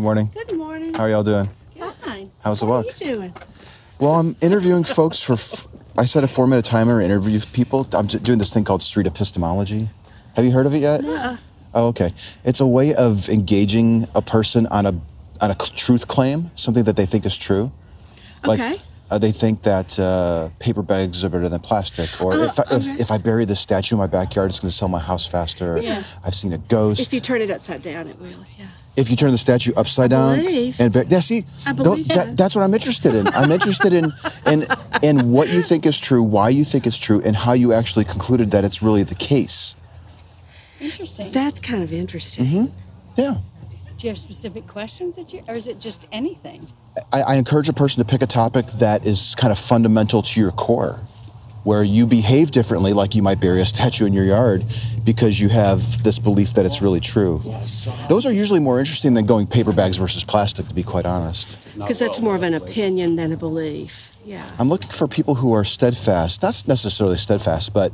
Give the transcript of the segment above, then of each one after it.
Good morning. Good morning. How are y'all doing? Fine. How's the How walk? are you doing? Well, I'm interviewing folks for. F- I set a four minute timer, interview people. I'm doing this thing called street epistemology. Have you heard of it yet? No. Oh, okay. It's a way of engaging a person on a on a truth claim, something that they think is true. Like, Okay. Uh, they think that uh, paper bags are better than plastic, or Oh, if, I, okay. if if I bury this statue in my backyard, it's going to sell my house faster. Yeah. I've seen a ghost. If you turn it upside down, it will. Yeah. If you turn the statue upside down believe. and yeah, see, I believe that, that. that's what I'm interested in. I'm interested in in in what you think is true, why you think it's true, and how you actually concluded that it's really the case. Interesting. That's kind of interesting. Mm-hmm. Yeah. Do you have specific questions that you, or is it just anything? I, I encourage a person to pick a topic that is kind of fundamental to your core, where you behave differently, like you might bury a statue in your yard because you have this belief that it's really true. Those are usually more interesting than going paper bags versus plastic, to be quite honest. Because that's more of an opinion than a belief. Yeah. I'm looking for people who are steadfast, not necessarily steadfast, but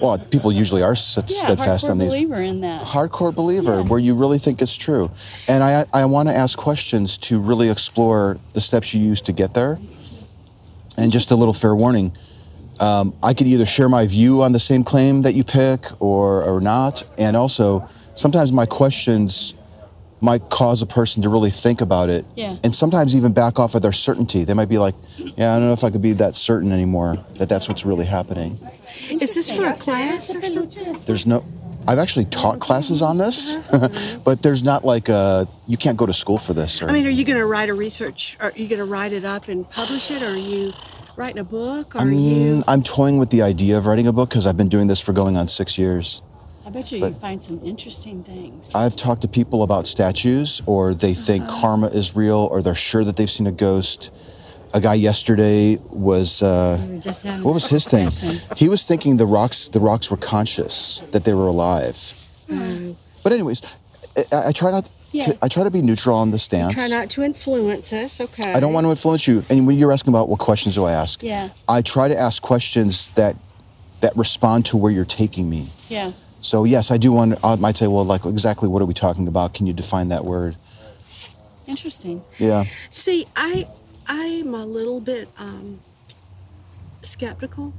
well, people usually are s- Yeah, steadfast hardcore on these. Hardcore believer in that. Hardcore believer, Yeah. where you really think it's true. And I, I want to ask questions to really explore the steps you use to get there. And just a little fair warning um, I could either share my view on the same claim that you pick or, or not. And also, sometimes my questions might cause a person to really think about it. Yeah. And sometimes even back off of their certainty. They might be like, yeah, I don't know if I could be that certain anymore that that's what's really happening. Is this for a class or something? There's no. I've actually taught classes on this, but there's not like a. You can't go to school for this. Or, I mean, are you going to write a research? Are you going to write it up and publish it? Or are you writing a book? Or are you? Mm, I'm toying with the idea of writing a book because I've been doing this for going on six years. I bet you But- you find some interesting things. I've talked to people about statues, or they think Uh-huh. karma is real, or they're sure that they've seen a ghost. A guy yesterday was. Uh, We what was his thing? He was thinking the rocks, the rocks were conscious, that they were alive. But anyways, I, I try not. Yeah. To, I try to be neutral on the stance. Try not to influence us. Okay. I don't want to influence you. And when you're asking about what questions do I ask, Yeah. I try to ask questions that that respond to where you're taking me. Yeah. So yes, I do want. I might say, well, like exactly what are we talking about? Can you define that word? Interesting. Yeah. See, I, I'm a little bit um, skeptical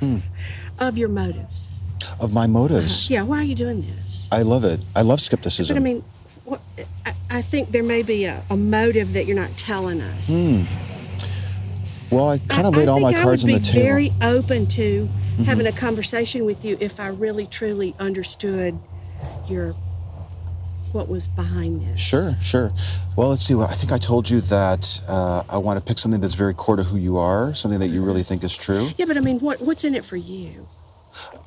Hmm. of your motives. Of my motives. Yeah. Why are you doing this? I love it. I love skepticism. But I mean, what, I, I think there may be a, a motive that you're not telling us. Hmm. well, I kind of laid I all my cards I on would the be table. Mm-hmm. very open to having a conversation with you if I really truly understood your what was behind this. Sure, sure. Well, let's see. Well, I think I told you that uh, I want to pick something that's very core to who you are, something that you really think is true. Yeah, but I mean, what what's in it for you?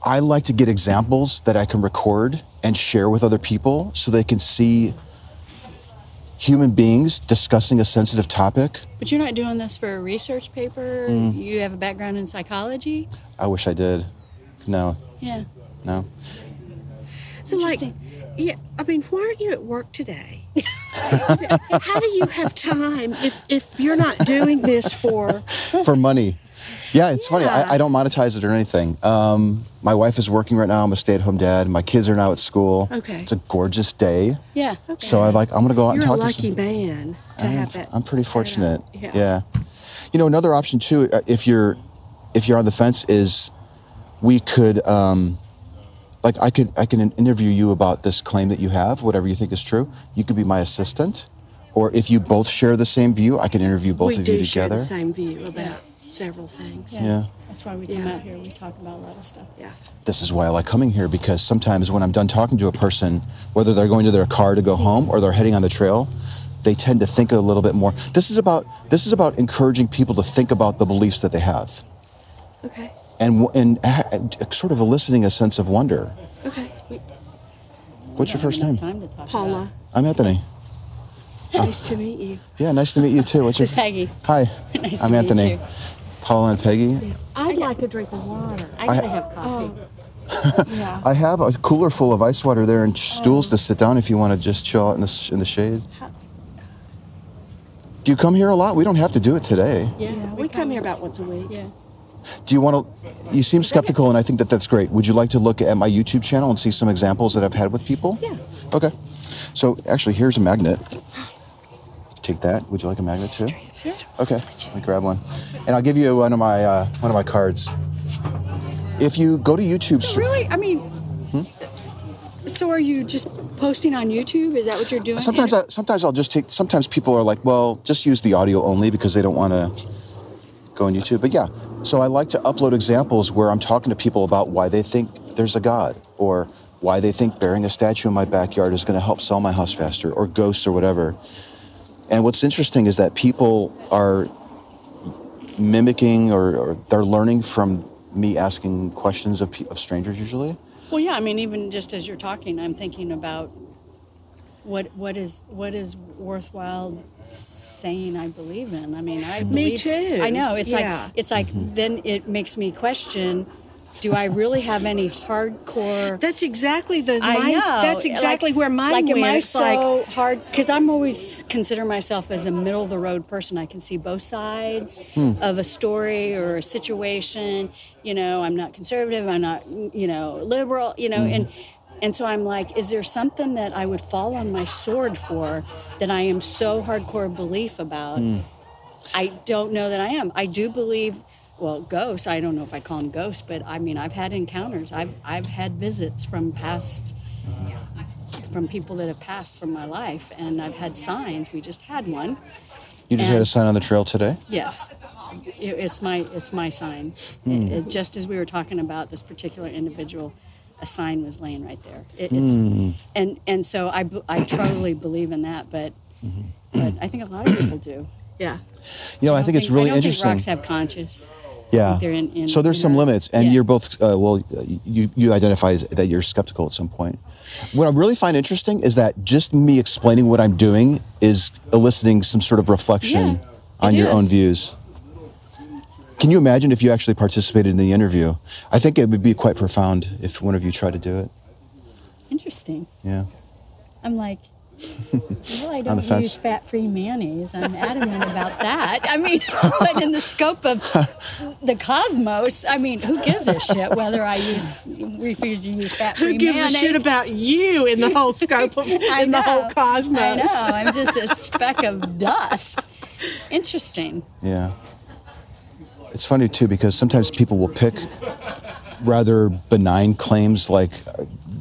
I like to get examples that I can record and share with other people so they can see human beings discussing a sensitive topic. But you're not doing this for a research paper. Mm. You have a background in psychology. I wish I did. No, Yeah. no. So, like, yeah, I mean, why aren't you at work today? How do you have time if if you're not doing this for? For money. Yeah, it's funny. I, I don't monetize it or anything. Um, my wife is working right now. I'm a stay at home dad. My kids are now at school. Okay. It's a gorgeous day. Yeah. Okay. So I like, I'm going to go out You're and talk to lucky some. man to I'm, have that. I'm pretty fortunate. Yeah. Yeah. You know, another option too, uh, if you're if you're on the fence, is we could um, like I could I can interview you about this claim that you have, whatever you think is true. You could be my assistant, or if you both share the same view, I can interview both we of do you share together. the same view about several things. Yeah. Yeah. That's why we come Yeah. out here. We talk about a lot of stuff. Yeah. This is why I like coming here because sometimes when I'm done talking to a person, whether they're going to their car to go home or they're heading on the trail, they tend to think a little bit more. This is about this is about encouraging people to think about the beliefs that they have. Okay. and and uh, sort of eliciting a sense of wonder. Okay. What's your first name? Time Paula. About. I'm Anthony. Nice to meet you. Yeah, nice to meet you too. What's your Peggy. Hi. Nice I'm meet Anthony. You. Paula and Peggy. I'd like a drink of water. I gotta have coffee. Yeah. Oh. I have a cooler full of ice water there and oh. stools Oh. to sit down if you want to just chill out in the in the shade. Do you come here a lot? We don't have to do it today. yeah, We come here about once a week. Yeah. Do you want to? You seem skeptical, and I think that that's great. Would you like to look at my YouTube channel and see some examples that I've had with people? Yeah. Okay. So actually, here's a magnet. Take that. Would you like a magnet too? Okay. Let me grab one, and I'll give you one of my uh, one of my cards. If you go to YouTube, So really, I mean, so are you just posting on YouTube? Is that what you're doing? sometimes I, sometimes I'll just take. Sometimes people are like, well, just use the audio only because they don't want to go on YouTube. But yeah, so I like to upload examples where I'm talking to people about why they think there's a God or why they think burying a statue in my backyard is going to help sell my house faster or ghosts or whatever. And what's interesting is that people are mimicking or, or they're learning from me asking questions of, of strangers usually. Well, yeah. I mean, even just as you're talking, I'm thinking about what what is what is worthwhile saying. I believe in. I mean, I Me too. I know. It's Yeah. like it's like mm-hmm. then it makes me question. Do I really have any hardcore? That's exactly the I mind. know. That's exactly like, where mine like, went. Am I it's like so hard? Because I'm always consider myself as a middle of the road person. I can see both sides Hmm. of a story or a situation. You know, I'm not conservative. I'm not, you know, liberal. You know, and and so I'm like, is there something that I would fall on my sword for that I am so hardcore belief about? I don't know that I am. I do believe, well, ghosts. I don't know if I call them ghosts, but I mean, I've had encounters. I've I've had visits from past, from people that have passed from my life, and I've had signs. We just had one. You just had a sign on the trail today. Yes, It- it's my it's my sign. Hmm. It- it- just as we were talking about this particular individual, a sign was laying right there. It, it's, Hmm. and and so I I totally believe in that, but but I think a lot of people do. yeah. You know, I, don't think it's really I don't interesting. Think rocks have conscious. Yeah. they're in- in- so there's some our- limits, and yeah. you're both uh, well. You you identify as, that you're skeptical at some point. What I really find interesting is that just me explaining what I'm doing is eliciting some sort of reflection Yeah, on your own views. Can you imagine if you actually participated in the interview? I think it would be quite profound if one of you tried to do it. Interesting. Yeah. I'm like, well, I don't use fat-free mayonnaise. I'm adamant about that. I mean, but in the scope of the cosmos, I mean, who gives a shit whether I use refuse to use fat-free mayonnaise? Who gives a shit about you in the whole scope of in the whole cosmos? I know. I'm just a speck of dust. Interesting. Yeah. It's funny too because sometimes people will pick rather benign claims like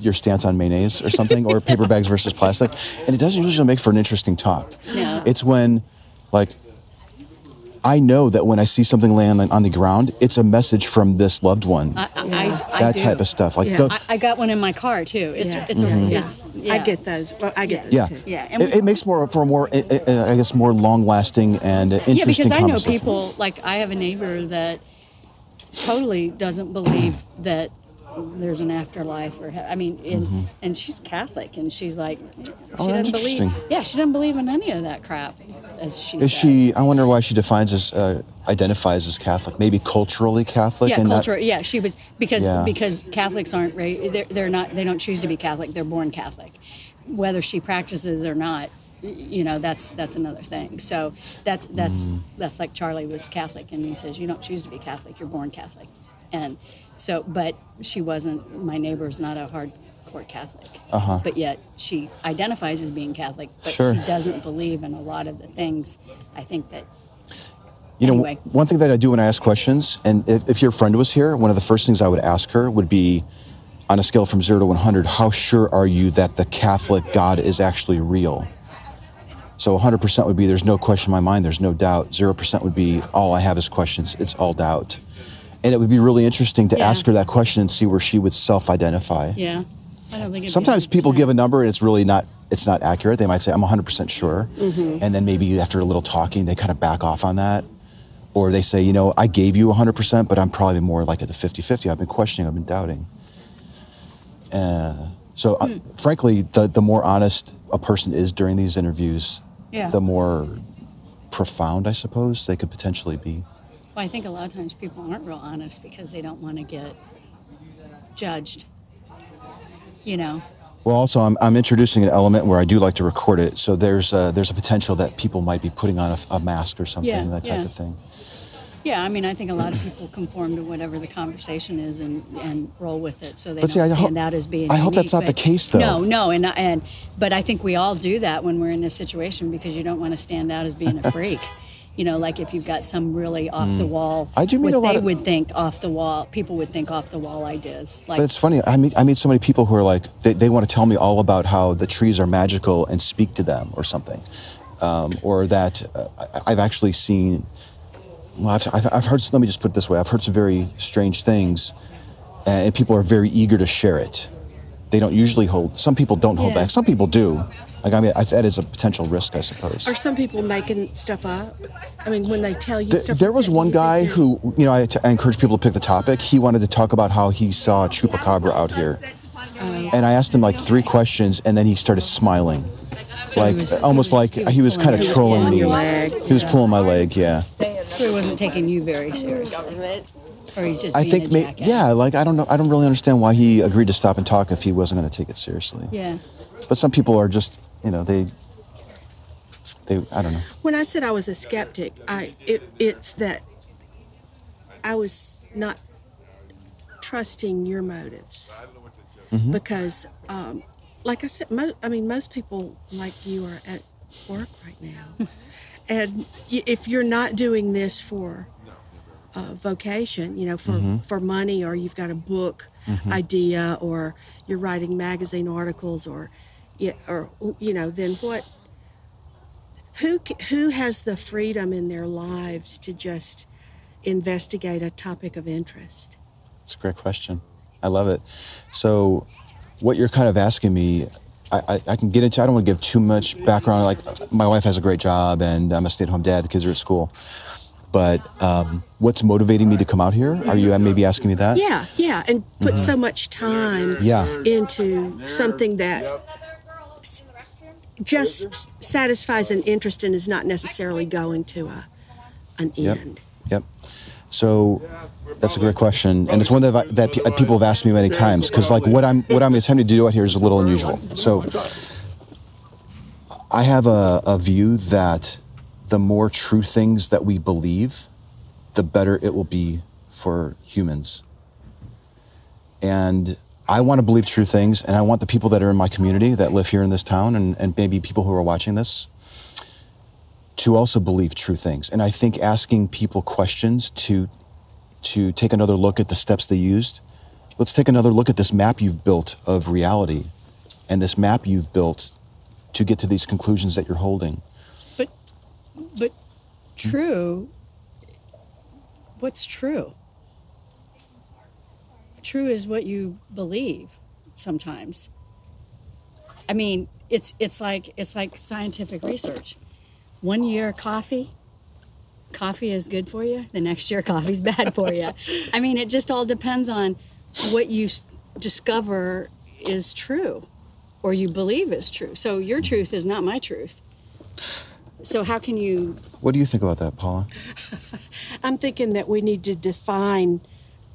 your stance on mayonnaise or something or paper bags versus plastic and it doesn't usually make for an interesting talk. No. It's when like I know that when I see something laying on the, ground, it's a message from this loved one. I, I, I that do. type of stuff. Like Yeah. the, I, I got one in my car too. It's Yeah. it's Mm-hmm. a, Yeah. it's yeah. I get those. Well, I get those yeah. too. Yeah, and It, it makes more for a more uh, uh, I guess more long lasting and uh, Yeah, interesting because I know people like I have a neighbor that totally doesn't believe that there's an afterlife or I mean, and, and she's Catholic and she's like, she Mm-hmm. Oh, doesn't believe. Yeah, she doesn't believe in any of that crap, as she Is says. she? I wonder why she defines as uh, identifies as Catholic. Maybe culturally Catholic. Yeah, and not- culture. yeah, she was because Yeah. because Catholics aren't they're, they're not they don't choose to be Catholic. They're born Catholic, whether she practices or not. You know that's that's another thing. So that's that's Mm. that's like Charlie was Catholic, and he says you don't choose to be Catholic. You're born Catholic, and so but she wasn't. My neighbor's not a hardcore Catholic, Uh-huh. but yet she identifies as being Catholic, but Sure. she doesn't believe in a lot of the things. I think that You know, one thing that I do when I ask questions, and if, if your friend was here, one of the first things I would ask her would be, on a scale from zero to one hundred, how sure are you that the Catholic God is actually real? So 100% would be there's no question in my mind, there's no doubt. 0% would be all I have is questions, it's all doubt. And it would be really interesting to Yeah. ask her that question and see where she would self-identify. yeah, I don't think Sometimes people give a number and it's really not it's not accurate. They might say I'm 100% sure. And then maybe after a little talking they kind of back off on that. Or they say, you know, I gave you 100%, but I'm probably more like at the 50-50. I've been questioning, I've been doubting. Uh, so uh, frankly, the the more honest a person is during these interviews, Yeah. the more profound, I suppose, they could potentially be. Well, I think a lot of times people aren't real honest because they don't want to get judged. You know, Well, also, I'm, I'm introducing an element where I do like to record it, so there's a, there's a potential that people might be putting on a, a mask or something, Yeah, that type yeah. of thing. yeah. I mean, I think a lot of people conform to whatever the conversation is and, and roll with it, so they see, don't I stand out as being. I hope that's not the case, though. No, no, and and but I think we all do that when we're in this situation because you don't want to stand out as being a freak. You know, like if you've got some really off the wall, Mm. I do meet a lot they of- would think off the wall. People would think off the wall ideas. Like But it's funny. I meet I meet so many people who are like they, they want to tell me all about how the trees are magical and speak to them or something, um, or that uh, I've actually seen. Well, I've, I've, I've heard. Let me just put it this way. I've heard some very strange things, and people are very eager to share it. They don't usually hold. Some people don't hold Yeah. back. Some people do. Like I mean, I, that is a potential risk, I suppose. Are some people making stuff up? I mean, when they tell you Th- stuff. there was that, one guy who, you know, I, t- I encourage people to pick the topic. He wanted to talk about how he saw a chupacabra out here. Oh. And I asked him like three questions, and then he started smiling. So like was- almost like he was he was kind of trolling me. Leg. He was pulling my leg, yeah. so he wasn't taking you very seriously, or he's just I think, a may, yeah, like I don't know, I don't really understand why he agreed to stop and talk if he wasn't going to take it seriously. yeah. But some people are just, you know, they, they, I don't know. When I said I was a skeptic, I it, it's that I was not trusting your motives Mm-hmm. because, um, like I said, mo- I mean, most people like you are at work right now, and y- if you're not doing this for uh, vocation, you know, for Mm-hmm. for money, or you've got a book idea, or you're writing magazine articles, or yeah, or you know, then what? Who who has the freedom in their lives to just investigate a topic of interest? It's a great question. I love it. So, what you're kind of asking me, I, I, I can get into. I don't want to give too much background. Like, my wife has a great job, and I'm a stay-at-home dad. The kids are at school. But um, what's motivating me to come out here? Are you maybe asking me that? Yeah, yeah, and put so much time Mm-hmm. Yeah. into something that just satisfies an interest and is not necessarily going to a an Yep. end. Yep. So that's a great question, and it's one that I, that pe- people have asked me many times. Because like what I'm what I'm attempting to do out here is a little unusual. So I have a, a view that the more true things that we believe, the better it will be for humans. And I want to believe true things, and I want the people that are in my community that live here in this town, and, and maybe people who are watching this, to also believe true things. And I think asking people questions to to take another look at the steps they used. Let's take another look at this map you've built of reality and this map you've built to get to these conclusions that you're holding. But but hmm? true. What's true? True is what you believe sometimes. I mean, it's it's like it's like scientific research. One year coffee coffee is good for you, the next year coffee's bad for you. I mean, it just all depends on what you s- discover is true or you believe is true. So your truth is not my truth. So how can you What do you think about that, Paula? I'm thinking that we need to define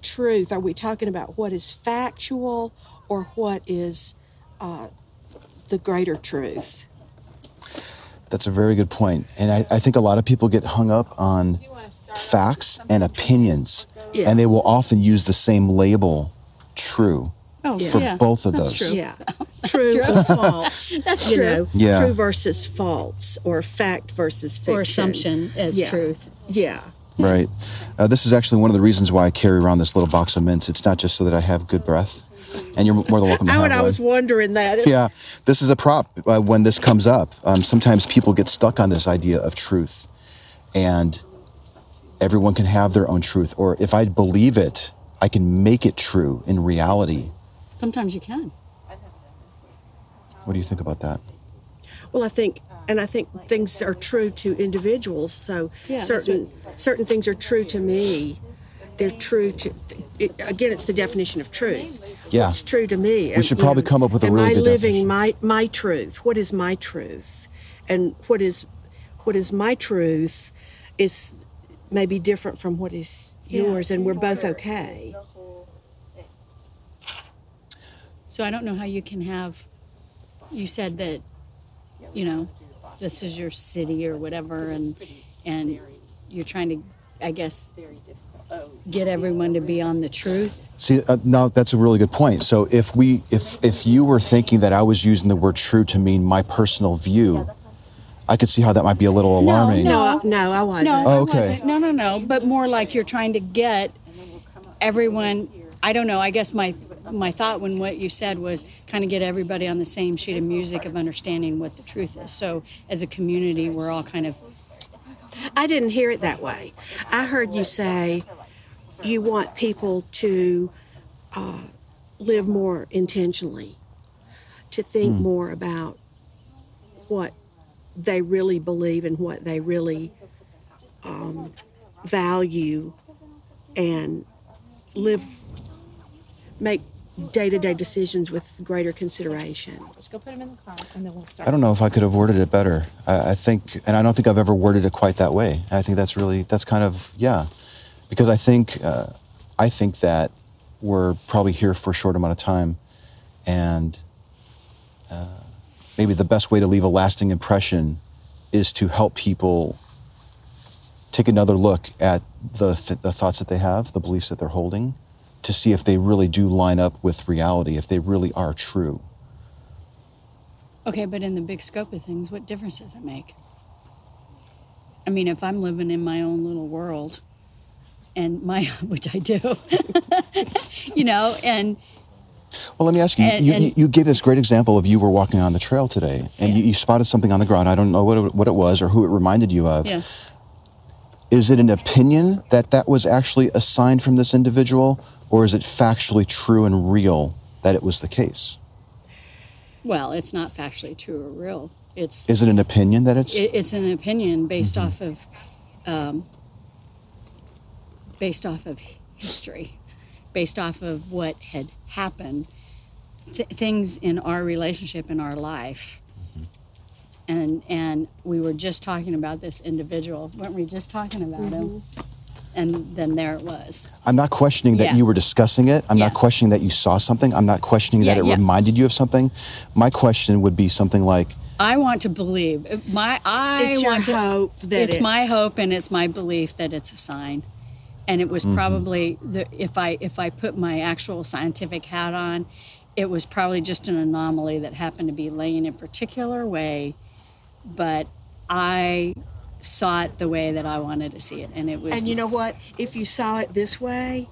truth. Are we talking about what is factual or what is uh, the greater truth? That's a very good point. And I, I think a lot of people get hung up on facts and opinions, Yeah. and they will often use the same label, true, Oh, for yeah, both of that's those. True. Yeah, true or false. That's you true. know, Yeah. true versus false, or fact versus fiction, Or assumption as Yeah. truth. Yeah, Right. Uh, this is actually one of the reasons why I carry around this little box of mints. It's not just so that I have good breath, and you're more than welcome to I, have would- I one. was wondering that. yeah, this is a prop uh, when this comes up. Um, sometimes people get stuck on this idea of truth, and everyone can have their own truth. Or if I believe it, I can make it true in reality. Sometimes you can. What do you think about that? Well, I think, and I think things are true to individuals. So Yeah, that's certain certain things are true to me. They're true to. It, again, it's the definition of truth. Yeah. What's true to me? We should probably come up with a am really I good living definition. my my truth? What is my truth? and what is what is my truth is maybe different from what is yours, and we're both okay. So I don't know how you can have. You said that, you know, this is your city or whatever, and and you're trying to, I guess, get everyone to be on the truth. See, uh, now that's a really good point. So if we, if if you were thinking that I was using the word "true" to mean my personal view, I could see how that might be a little alarming. No, I- no, I wasn't. No, Oh, I okay. wasn't. No, no, no. But more like you're trying to get everyone. I don't know. I guess my my thought when what you said was kind of get everybody on the same sheet of music of understanding what the truth is. So as a community, we're all kind of I didn't hear it that way. I heard you say you want people to uh, live more intentionally, to think more about what they really believe and what they really um, value and live, make day to day decisions with greater consideration. Just go put them in the car and then we'll start. I don't know if I could have worded it better. I, I think, and I don't think I've ever worded it quite that way. I think that's really that's kind of yeah, because I think uh, I think that we're probably here for a short amount of time, and uh, maybe the best way to leave a lasting impression is to help people take another look at the th- the thoughts that they have, the beliefs that they're holding, to see if they really do line up with reality, if they really are true. okay. But in the big scope of things, what difference does it make? I mean, if I'm living in my own little world, and my which I do, you know, and Well, let me ask you. And- you, and- you, you gave this great example of you were walking on the trail today, and Yeah. you, you spotted something on the ground. I don't know what it, what it was or who it reminded you of. yeah. Is it an opinion that that was actually a sign from this individual, or is it factually true and real that it was the case? Well, it's not factually true or real. It's Is it an opinion that it's? it, it's an opinion based Mm-hmm. off of um, based off of history based off of what had happened th- things in our relationship in our life. And and we were just talking about this individual weren't we just talking about him mm-hmm. and then there it was I'm not questioning that Yeah. you were discussing it. I'm not questioning that you saw something. I'm not questioning that Yeah, it yeah. reminded you of something. My question would be something like, I want to believe my I It's your want to hope that it's, my hope and it's my belief that it's a sign. And it was mm-hmm. probably the if I if I put my actual scientific hat on, it was probably just an anomaly that happened to be laying in a particular way, but I saw it the way that I wanted to see it, and it was. And you know what? If you saw it this way,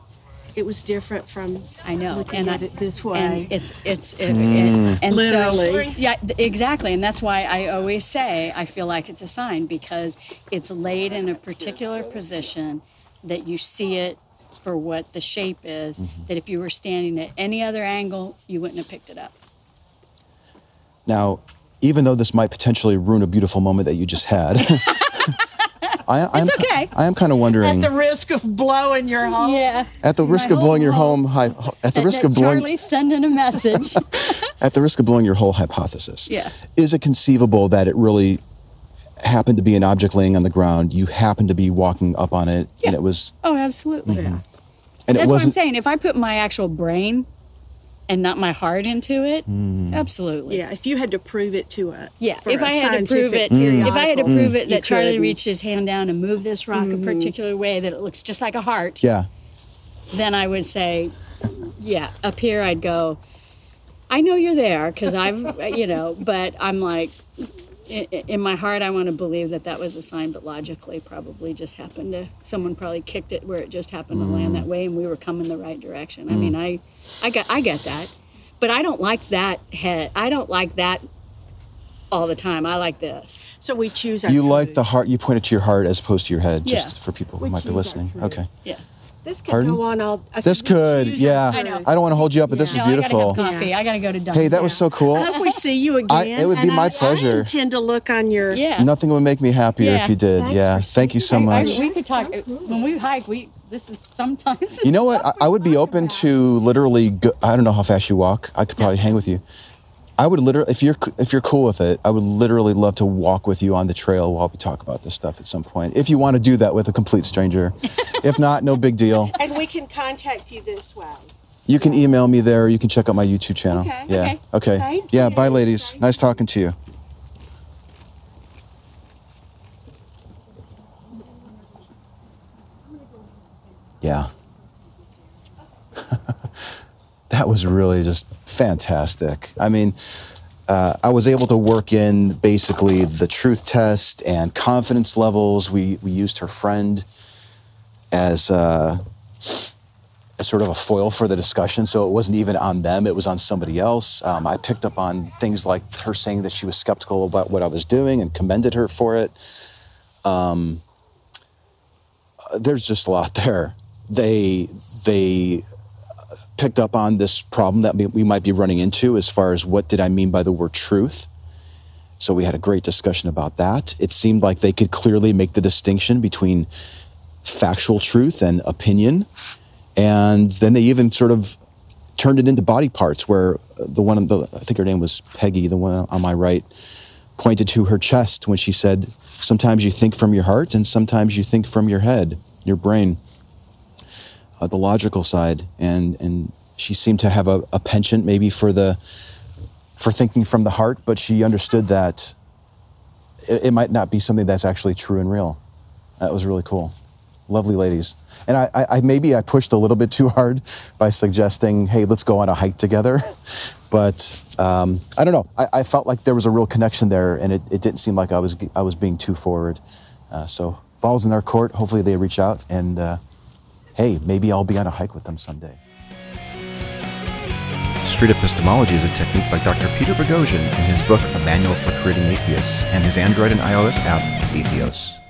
it was different from I know, looking and at I, it this way. and it's it's it, it, hmm. and Literally. so yeah, exactly, and that's why I always say I feel like it's a sign because it's laid in a particular position that you see it for what the shape is. Mm-hmm. That if you were standing at any other angle, you wouldn't have picked it up. Now, even though this might potentially ruin a beautiful moment that you just had, I, I'm, It's okay. I am kind of wondering, at the risk of blowing your home. Yeah. at the risk My of blowing your home, hy- at the That- risk that of blowing, Charlie's sending a message. at the risk of blowing your whole hypothesis, Yeah. is it conceivable that it really happened to be an object laying on the ground? You happened to be walking up on it, and it was, oh, absolutely. Mm-hmm. and That's it what I'm saying. If I put my actual brain and not my heart into it, mm. absolutely. Yeah, if you had to prove it to a Yeah, for if a I had to prove scientific it, mm. if I had to prove it that Charlie reached his hand down and moved this rock a mm-hmm. particular way that it looks just like a heart, Yeah, then I would say, yeah, up here I'd go, I know you're there because I've, you know, but I'm like, in, in my heart, I want to believe that that was a sign, but logically, probably just happened to, someone probably kicked it where it just happened to land mm. that way and we were coming the right direction. I mm. mean, I, I got, I get that, but I don't like that head. I don't like that all the time. I like this. So we choose our you like the heart. You point it to your heart as opposed to your head, Yeah. just for people who We might be listening. Okay, Yeah. This could Pardon? go on all. I said this we could, choose our yeah. I know. I don't want to hold you up, but this No, is beautiful. Oh, I gotta have coffee. Yeah. I gotta go to Dunkin'. Hey, that was so cool. I hope we see you again. I- it would be and my I- pleasure. I intend to look on your. Yeah. Nothing would make me happier Yeah. if you did. Thanks yeah, for thank you so I- I- much. we could talk when we hike. We this is sometimes. You know what? I, I would be open to literally. Go, I don't know how fast you walk. I could probably hang with you. I would literally, if you're if you're cool with it, I would literally love to walk with you on the trail while we talk about this stuff at some point. If you want to do that with a complete stranger, if not, no big deal. And we can contact you this way. You can email me there. You can check out my YouTube channel. Okay. Yeah. Okay. Okay. Thank yeah. Bye, ladies. Nice talking to you. Yeah. that was really just fantastic. I mean, uh, I was able to work in basically the truth test and confidence levels. We we used her friend as uh, as sort of a foil for the discussion, so it wasn't even on them; it was on somebody else. Um, I picked up on things like her saying that she was skeptical about what I was doing and commended her for it. Um, uh, there's just a lot there. They they picked up on this problem that we, might be running into as far as what did I mean by the word truth. So we had a great discussion about that. It seemed like they could clearly make the distinction between factual truth and opinion. And then they even sort of turned it into body parts where the one, the, I think her name was Peggy, the one on my right, pointed to her chest when she said, Sometimes you think from your heart and sometimes you think from your head, your brain uh, the logical side, and and she seemed to have a, a penchant maybe for the for thinking from the heart, but she understood that it, it might not be something that's actually true and real. That was really cool. Lovely ladies. And I, I, I maybe I pushed a little bit too hard by suggesting, hey, let's go on a hike together. but um, I don't know. I, I felt like there was a real connection there, and it, it didn't seem like I was I was being too forward. Uh, so balls in their court. Hopefully they reach out and. Uh, hey, maybe I'll be on a hike with them someday. Street epistemology is a technique by Dr. Peter Boghossian in his book A Manual for Creating Atheists and his Android and iOS app, Atheos.